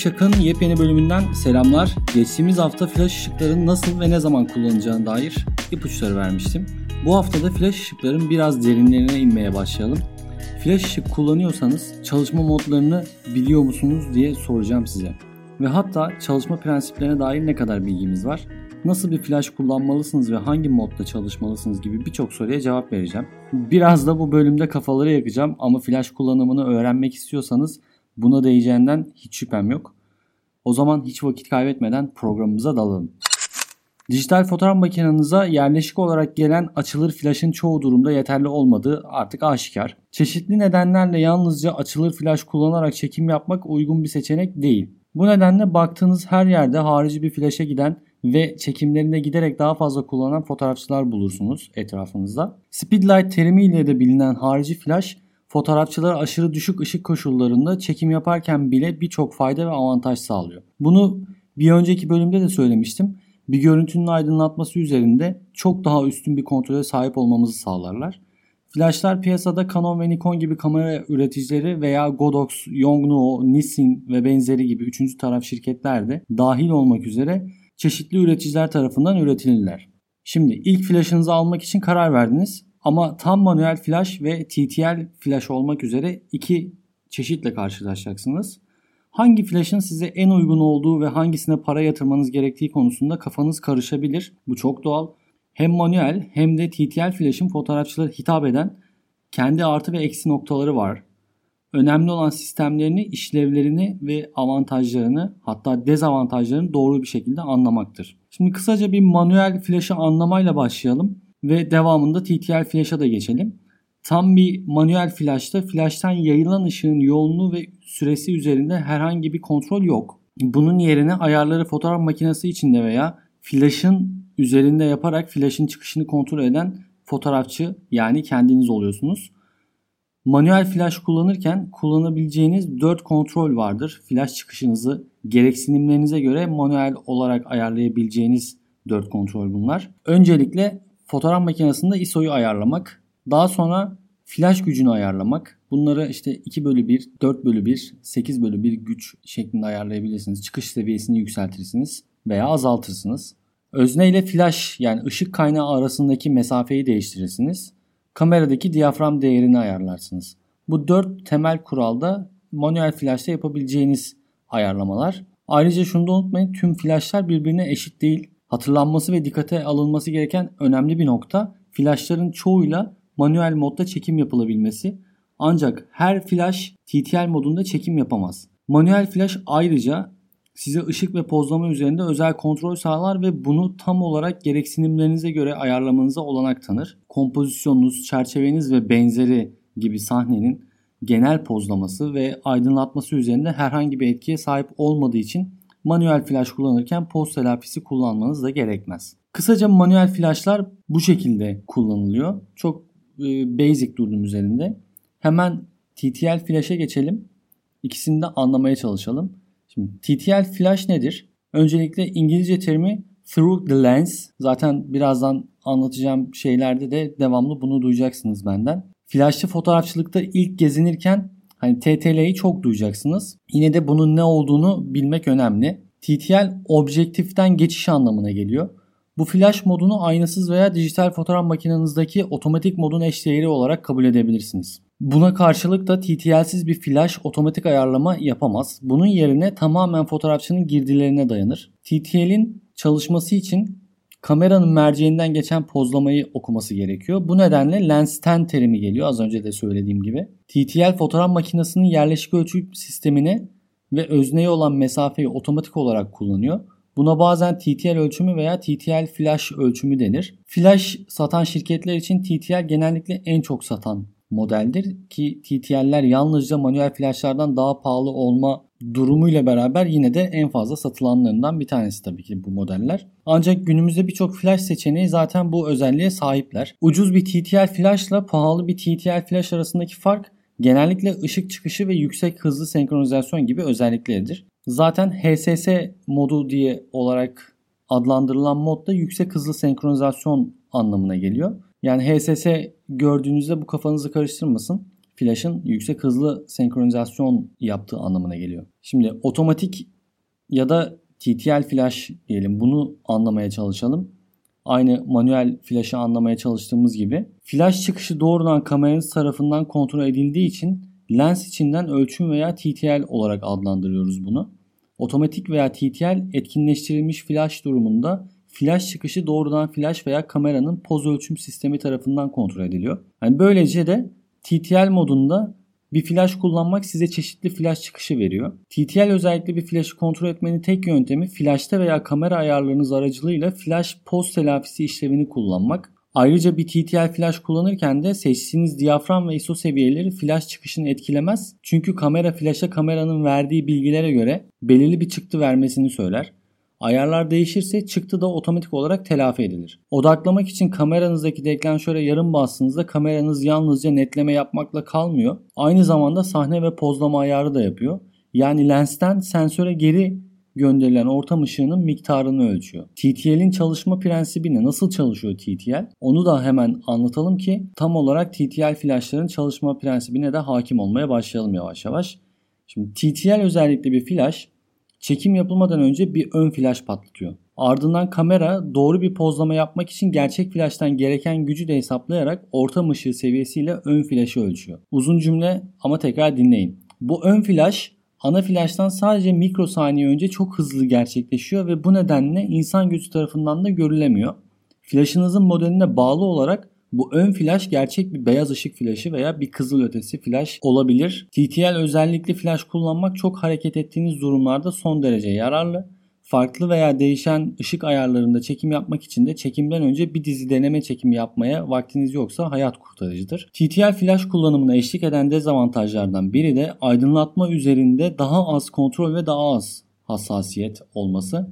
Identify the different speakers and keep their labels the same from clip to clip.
Speaker 1: Şipşak'ın yepyeni bölümünden selamlar. Geçtiğimiz hafta flash ışıkların nasıl ve ne zaman kullanılacağına dair ipuçları vermiştim. Bu haftada flash ışıkların biraz derinlerine inmeye başlayalım. Flash ışık kullanıyorsanız çalışma modlarını biliyor musunuz diye soracağım size. Ve hatta çalışma prensiplerine dair ne kadar bilgimiz var? Nasıl bir flash kullanmalısınız ve hangi modda çalışmalısınız gibi birçok soruya cevap vereceğim. Biraz da bu bölümde kafaları yakacağım ama flash kullanımını öğrenmek istiyorsanız buna değeceğinden hiç şüphem yok. O zaman hiç vakit kaybetmeden programımıza dalalım. Dijital fotoğraf makinenize yerleşik olarak gelen açılır flaşın çoğu durumda yeterli olmadığı artık aşikar. Çeşitli nedenlerle yalnızca açılır flaş kullanarak çekim yapmak uygun bir seçenek değil. Bu nedenle baktığınız her yerde harici bir flaşa giden ve çekimlerinde giderek daha fazla kullanan fotoğrafçılar bulursunuz etrafınızda. Speedlight terimiyle de bilinen harici flash fotoğrafçılara aşırı düşük ışık koşullarında çekim yaparken bile birçok fayda ve avantaj sağlıyor. Bunu bir önceki bölümde de söylemiştim. Bir görüntünün aydınlatması üzerinde çok daha üstün bir kontrole sahip olmamızı sağlarlar. Flashlar piyasada Canon ve Nikon gibi kamera üreticileri veya Godox, Yongnuo, Nissin ve benzeri gibi üçüncü taraf şirketler de dahil olmak üzere çeşitli üreticiler tarafından üretilirler. Şimdi ilk flashınızı almak için karar verdiniz ama tam manuel flash ve TTL flash olmak üzere iki çeşitle karşılaşacaksınız. Hangi flash'ın size en uygun olduğu ve hangisine para yatırmanız gerektiği konusunda kafanız karışabilir. Bu çok doğal. Hem manuel hem de TTL flash'ın fotoğrafçılara hitap eden kendi artı ve eksi noktaları var. Önemli olan sistemlerini, işlevlerini ve avantajlarını hatta dezavantajlarını doğru bir şekilde anlamaktır. Şimdi kısaca bir manuel flash'ı anlamayla başlayalım ve devamında TTL flash'a da geçelim. Tam bir manuel flash'ta flash'tan yayılan ışığın yoğunluğu ve süresi üzerinde herhangi bir kontrol yok. Bunun yerine ayarları fotoğraf makinesi içinde veya flash'ın üzerinde yaparak flash'ın çıkışını kontrol eden fotoğrafçı yani kendiniz oluyorsunuz. Manuel flash kullanırken kullanabileceğiniz 4 kontrol vardır. Flash çıkışınızı gereksinimlerinize göre manuel olarak ayarlayabileceğiniz 4 kontrol bunlar. Öncelikle fotoğraf makinesinde ISO'yu ayarlamak. Daha sonra flash gücünü ayarlamak. Bunları işte 2 bölü 1, 4 bölü 1, 8 bölü 1 güç şeklinde ayarlayabilirsiniz. Çıkış seviyesini yükseltirsiniz veya azaltırsınız. Özne ile flash yani ışık kaynağı arasındaki mesafeyi değiştirirsiniz. Kameradaki diyafram değerini ayarlarsınız. Bu 4 temel kuralda manuel flash'ta yapabileceğiniz ayarlamalar. Ayrıca şunu da unutmayın tüm flashlar birbirine eşit değil. Hatırlanması ve dikkate alınması gereken önemli bir nokta flashların çoğuyla manuel modda çekim yapılabilmesi. Ancak her flash TTL modunda çekim yapamaz. Manuel flash ayrıca size ışık ve pozlama üzerinde özel kontrol sağlar ve bunu tam olarak gereksinimlerinize göre ayarlamanıza olanak tanır. Kompozisyonunuz, çerçeveniz ve benzeri gibi sahnenin genel pozlaması ve aydınlatması üzerinde herhangi bir etkiye sahip olmadığı için manuel flash kullanırken post telafisi kullanmanız da gerekmez. Kısaca manuel flashlar bu şekilde kullanılıyor. Çok e, basic durdum üzerinde. Hemen TTL flash'e geçelim. İkisini de anlamaya çalışalım. Şimdi TTL flash nedir? Öncelikle İngilizce terimi through the lens. Zaten birazdan anlatacağım şeylerde de devamlı bunu duyacaksınız benden. Flashlı fotoğrafçılıkta ilk gezinirken hani TTL'yi çok duyacaksınız. Yine de bunun ne olduğunu bilmek önemli. TTL objektiften geçiş anlamına geliyor. Bu flash modunu aynasız veya dijital fotoğraf makinenizdeki otomatik modun eşdeğeri olarak kabul edebilirsiniz. Buna karşılık da TTL'siz bir flash otomatik ayarlama yapamaz. Bunun yerine tamamen fotoğrafçının girdilerine dayanır. TTL'in çalışması için kameranın merceğinden geçen pozlamayı okuması gerekiyor. Bu nedenle lens 10 terimi geliyor az önce de söylediğim gibi. TTL fotoğraf makinesinin yerleşik ölçü sistemini ve özneye olan mesafeyi otomatik olarak kullanıyor. Buna bazen TTL ölçümü veya TTL flash ölçümü denir. Flash satan şirketler için TTL genellikle en çok satan modeldir ki TTL'ler yalnızca manuel flashlardan daha pahalı olma durumuyla beraber yine de en fazla satılanlarından bir tanesi tabii ki bu modeller. Ancak günümüzde birçok flash seçeneği zaten bu özelliğe sahipler. Ucuz bir TTL flashla pahalı bir TTL flash arasındaki fark genellikle ışık çıkışı ve yüksek hızlı senkronizasyon gibi özellikleridir. Zaten HSS modu diye olarak adlandırılan mod da yüksek hızlı senkronizasyon anlamına geliyor. Yani HSS gördüğünüzde bu kafanızı karıştırmasın. flash'ın yüksek hızlı senkronizasyon yaptığı anlamına geliyor. Şimdi otomatik ya da TTL flash diyelim bunu anlamaya çalışalım. Aynı manuel flash'ı anlamaya çalıştığımız gibi. Flash çıkışı doğrudan kameranız tarafından kontrol edildiği için lens içinden ölçüm veya TTL olarak adlandırıyoruz bunu. Otomatik veya TTL etkinleştirilmiş flash durumunda flash çıkışı doğrudan flash veya kameranın poz ölçüm sistemi tarafından kontrol ediliyor. Yani böylece de TTL modunda bir flash kullanmak size çeşitli flash çıkışı veriyor. TTL özellikle bir flash'ı kontrol etmenin tek yöntemi flash'ta veya kamera ayarlarınız aracılığıyla flash poz telafisi işlevini kullanmak. Ayrıca bir TTL flash kullanırken de seçtiğiniz diyafram ve ISO seviyeleri flash çıkışını etkilemez. Çünkü kamera flash'a kameranın verdiği bilgilere göre belirli bir çıktı vermesini söyler. Ayarlar değişirse çıktı da otomatik olarak telafi edilir. Odaklamak için kameranızdaki deklanşöre yarım bastığınızda kameranız yalnızca netleme yapmakla kalmıyor. Aynı zamanda sahne ve pozlama ayarı da yapıyor. Yani lensten sensöre geri gönderilen ortam ışığının miktarını ölçüyor. TTL'in çalışma prensibi ne? Nasıl çalışıyor TTL? Onu da hemen anlatalım ki tam olarak TTL flashların çalışma prensibine de hakim olmaya başlayalım yavaş yavaş. Şimdi TTL özellikle bir flash çekim yapılmadan önce bir ön flash patlatıyor. Ardından kamera doğru bir pozlama yapmak için gerçek flash'tan gereken gücü de hesaplayarak ortam ışığı seviyesiyle ön flash'ı ölçüyor. Uzun cümle ama tekrar dinleyin. Bu ön flash ana flash'tan sadece mikrosaniye önce çok hızlı gerçekleşiyor ve bu nedenle insan gözü tarafından da görülemiyor. Flash'ınızın modeline bağlı olarak bu ön flash gerçek bir beyaz ışık flaşı veya bir kızıl ötesi flash olabilir. TTL özellikle flash kullanmak çok hareket ettiğiniz durumlarda son derece yararlı. Farklı veya değişen ışık ayarlarında çekim yapmak için de çekimden önce bir dizi deneme çekimi yapmaya vaktiniz yoksa hayat kurtarıcıdır. TTL flash kullanımına eşlik eden dezavantajlardan biri de aydınlatma üzerinde daha az kontrol ve daha az hassasiyet olması.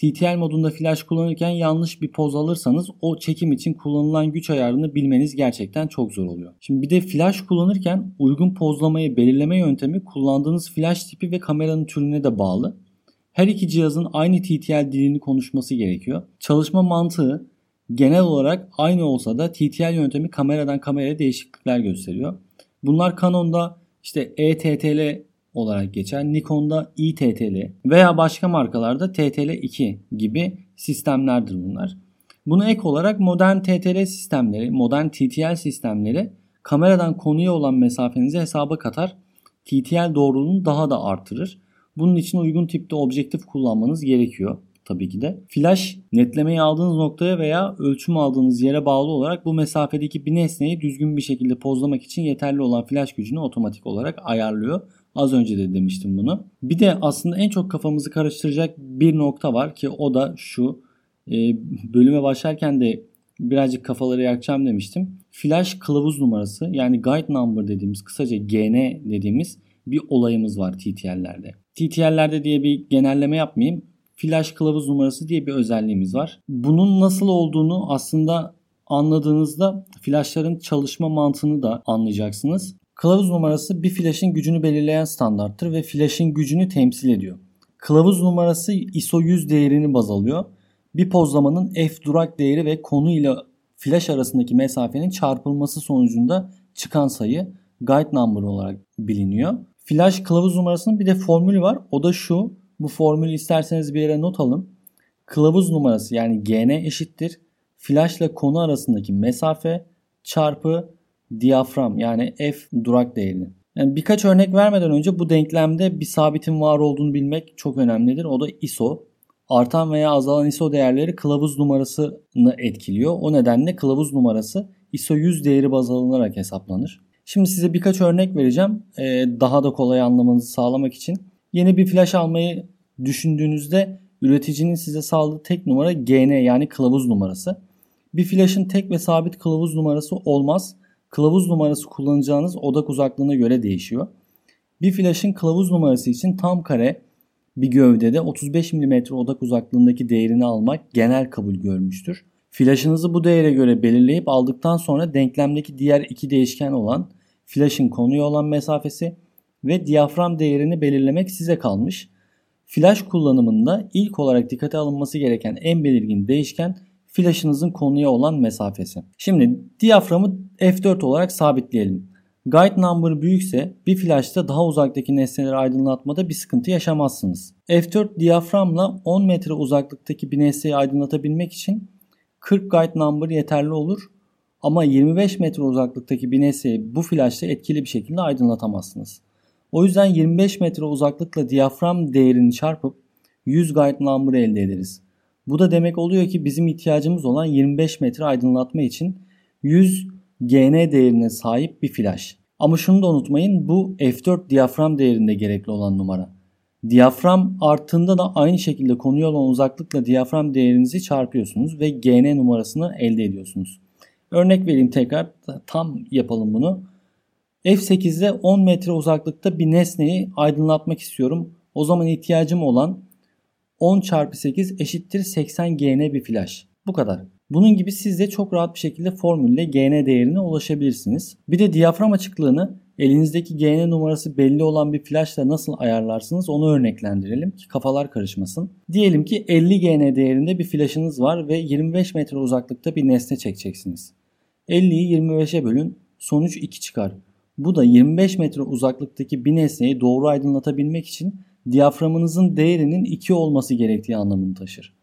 Speaker 1: TTL modunda flash kullanırken yanlış bir poz alırsanız o çekim için kullanılan güç ayarını bilmeniz gerçekten çok zor oluyor. Şimdi bir de flash kullanırken uygun pozlamayı belirleme yöntemi kullandığınız flash tipi ve kameranın türüne de bağlı. Her iki cihazın aynı TTL dilini konuşması gerekiyor. Çalışma mantığı genel olarak aynı olsa da TTL yöntemi kameradan kameraya değişiklikler gösteriyor. Bunlar Canon'da işte ETTL olarak geçer. Nikon'da iTTL veya başka markalarda TTL2 gibi sistemlerdir bunlar. Bunu ek olarak modern TTL sistemleri, modern TTL sistemleri kameradan konuya olan mesafenizi hesaba katar. TTL doğruluğunu daha da artırır. Bunun için uygun tipte objektif kullanmanız gerekiyor tabii ki de. Flash netlemeyi aldığınız noktaya veya ölçüm aldığınız yere bağlı olarak bu mesafedeki bir nesneyi düzgün bir şekilde pozlamak için yeterli olan flash gücünü otomatik olarak ayarlıyor. Az önce de demiştim bunu. Bir de aslında en çok kafamızı karıştıracak bir nokta var ki o da şu. E, bölüme başlarken de birazcık kafaları yakacağım demiştim. Flash kılavuz numarası yani guide number dediğimiz kısaca GN dediğimiz bir olayımız var TTL'lerde. TTL'lerde diye bir genelleme yapmayayım. Flash kılavuz numarası diye bir özelliğimiz var. Bunun nasıl olduğunu aslında anladığınızda flashların çalışma mantığını da anlayacaksınız. Kılavuz numarası bir flash'ın gücünü belirleyen standarttır ve flash'ın gücünü temsil ediyor. Kılavuz numarası ISO 100 değerini baz alıyor. Bir pozlamanın F durak değeri ve konu ile flash arasındaki mesafenin çarpılması sonucunda çıkan sayı guide number olarak biliniyor. Flash kılavuz numarasının bir de formülü var. O da şu. Bu formülü isterseniz bir yere not alın. Kılavuz numarası yani GN eşittir. Flash ile konu arasındaki mesafe çarpı diyafram yani F durak değerini. Yani birkaç örnek vermeden önce bu denklemde bir sabitin var olduğunu bilmek çok önemlidir. O da ISO. Artan veya azalan ISO değerleri kılavuz numarasını etkiliyor. O nedenle kılavuz numarası ISO 100 değeri baz alınarak hesaplanır. Şimdi size birkaç örnek vereceğim. Ee, daha da kolay anlamanızı sağlamak için. Yeni bir flash almayı düşündüğünüzde üreticinin size sağladığı tek numara GN yani kılavuz numarası. Bir flash'ın tek ve sabit kılavuz numarası olmaz. Kılavuz numarası kullanacağınız odak uzaklığına göre değişiyor. Bir flash'ın kılavuz numarası için tam kare bir gövdede 35 mm odak uzaklığındaki değerini almak genel kabul görmüştür. Flash'ınızı bu değere göre belirleyip aldıktan sonra denklemdeki diğer iki değişken olan flash'ın konuya olan mesafesi ve diyafram değerini belirlemek size kalmış. Flash kullanımında ilk olarak dikkate alınması gereken en belirgin değişken flash'ınızın konuya olan mesafesi. Şimdi diyaframı F4 olarak sabitleyelim. Guide number büyükse bir flashta daha uzaktaki nesneleri aydınlatmada bir sıkıntı yaşamazsınız. F4 diyaframla 10 metre uzaklıktaki bir nesneyi aydınlatabilmek için 40 guide number yeterli olur. Ama 25 metre uzaklıktaki bir nesneyi bu flashta etkili bir şekilde aydınlatamazsınız. O yüzden 25 metre uzaklıkla diyafram değerini çarpıp 100 guide number elde ederiz. Bu da demek oluyor ki bizim ihtiyacımız olan 25 metre aydınlatma için 100 GN değerine sahip bir flash. Ama şunu da unutmayın bu F4 diyafram değerinde gerekli olan numara. Diyafram arttığında da aynı şekilde konuya olan uzaklıkla diyafram değerinizi çarpıyorsunuz ve GN numarasını elde ediyorsunuz. Örnek vereyim tekrar tam yapalım bunu. F8'de 10 metre uzaklıkta bir nesneyi aydınlatmak istiyorum. O zaman ihtiyacım olan 10 çarpı 8 eşittir 80 GN bir flash. Bu kadar. Bunun gibi siz de çok rahat bir şekilde formülle GN değerine ulaşabilirsiniz. Bir de diyafram açıklığını elinizdeki GN numarası belli olan bir flashla nasıl ayarlarsınız onu örneklendirelim ki kafalar karışmasın. Diyelim ki 50 GN değerinde bir flashınız var ve 25 metre uzaklıkta bir nesne çekeceksiniz. 50'yi 25'e bölün sonuç 2 çıkar. Bu da 25 metre uzaklıktaki bir nesneyi doğru aydınlatabilmek için diyaframınızın değerinin 2 olması gerektiği anlamını taşır.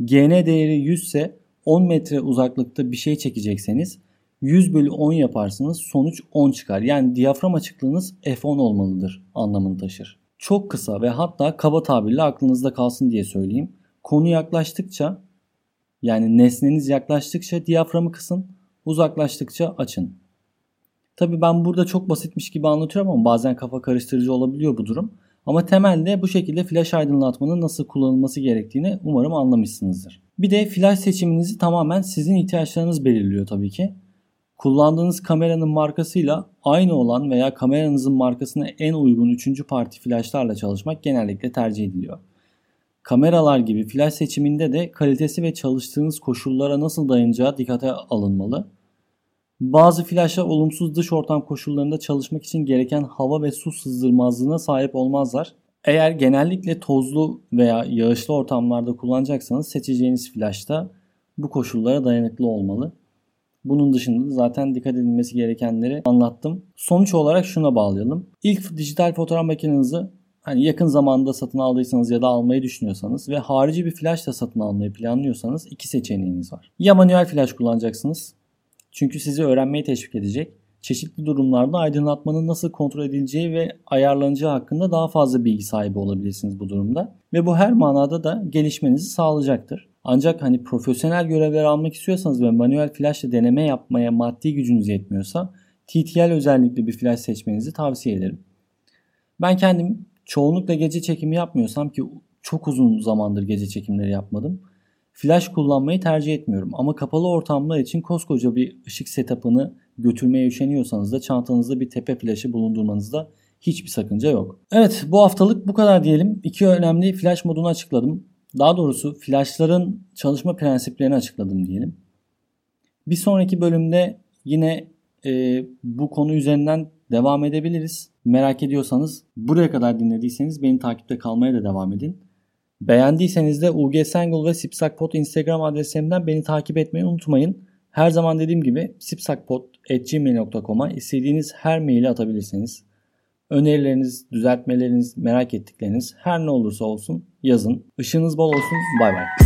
Speaker 1: GN değeri 100 ise 10 metre uzaklıkta bir şey çekecekseniz 100 bölü 10 yaparsınız sonuç 10 çıkar. Yani diyafram açıklığınız F10 olmalıdır anlamını taşır. Çok kısa ve hatta kaba tabirle aklınızda kalsın diye söyleyeyim. Konu yaklaştıkça yani nesneniz yaklaştıkça diyaframı kısın, uzaklaştıkça açın. Tabi ben burada çok basitmiş gibi anlatıyorum ama bazen kafa karıştırıcı olabiliyor bu durum. Ama temelde bu şekilde flash aydınlatmanın nasıl kullanılması gerektiğini umarım anlamışsınızdır. Bir de flash seçiminizi tamamen sizin ihtiyaçlarınız belirliyor tabii ki. Kullandığınız kameranın markasıyla aynı olan veya kameranızın markasına en uygun 3. parti flashlarla çalışmak genellikle tercih ediliyor. Kameralar gibi flash seçiminde de kalitesi ve çalıştığınız koşullara nasıl dayanacağı dikkate alınmalı. Bazı flashlar olumsuz dış ortam koşullarında çalışmak için gereken hava ve su sızdırmazlığına sahip olmazlar. Eğer genellikle tozlu veya yağışlı ortamlarda kullanacaksanız seçeceğiniz flash da bu koşullara dayanıklı olmalı. Bunun dışında da zaten dikkat edilmesi gerekenleri anlattım. Sonuç olarak şuna bağlayalım. İlk dijital fotoğraf makinenizi hani yakın zamanda satın aldıysanız ya da almayı düşünüyorsanız ve harici bir flash da satın almayı planlıyorsanız iki seçeneğiniz var. Ya manuel flash kullanacaksınız çünkü sizi öğrenmeye teşvik edecek. Çeşitli durumlarda aydınlatmanın nasıl kontrol edileceği ve ayarlanacağı hakkında daha fazla bilgi sahibi olabilirsiniz bu durumda. Ve bu her manada da gelişmenizi sağlayacaktır. Ancak hani profesyonel görevler almak istiyorsanız ve manuel flash ile deneme yapmaya maddi gücünüz yetmiyorsa TTL özellikli bir flash seçmenizi tavsiye ederim. Ben kendim çoğunlukla gece çekimi yapmıyorsam ki çok uzun zamandır gece çekimleri yapmadım. Flash kullanmayı tercih etmiyorum ama kapalı ortamlar için koskoca bir ışık setup'ını götürmeye üşeniyorsanız da çantanızda bir tepe flaşı bulundurmanızda hiçbir sakınca yok. Evet bu haftalık bu kadar diyelim. İki önemli flash modunu açıkladım. Daha doğrusu flashların çalışma prensiplerini açıkladım diyelim. Bir sonraki bölümde yine e, bu konu üzerinden devam edebiliriz. Merak ediyorsanız buraya kadar dinlediyseniz beni takipte kalmaya da devam edin. Beğendiyseniz de UG Sengul ve Sipsakpot Instagram adreslerimden beni takip etmeyi unutmayın. Her zaman dediğim gibi sipsakpot.gmail.com'a istediğiniz her maili atabilirsiniz. Önerileriniz, düzeltmeleriniz, merak ettikleriniz her ne olursa olsun yazın. Işığınız bol olsun. Bay bay.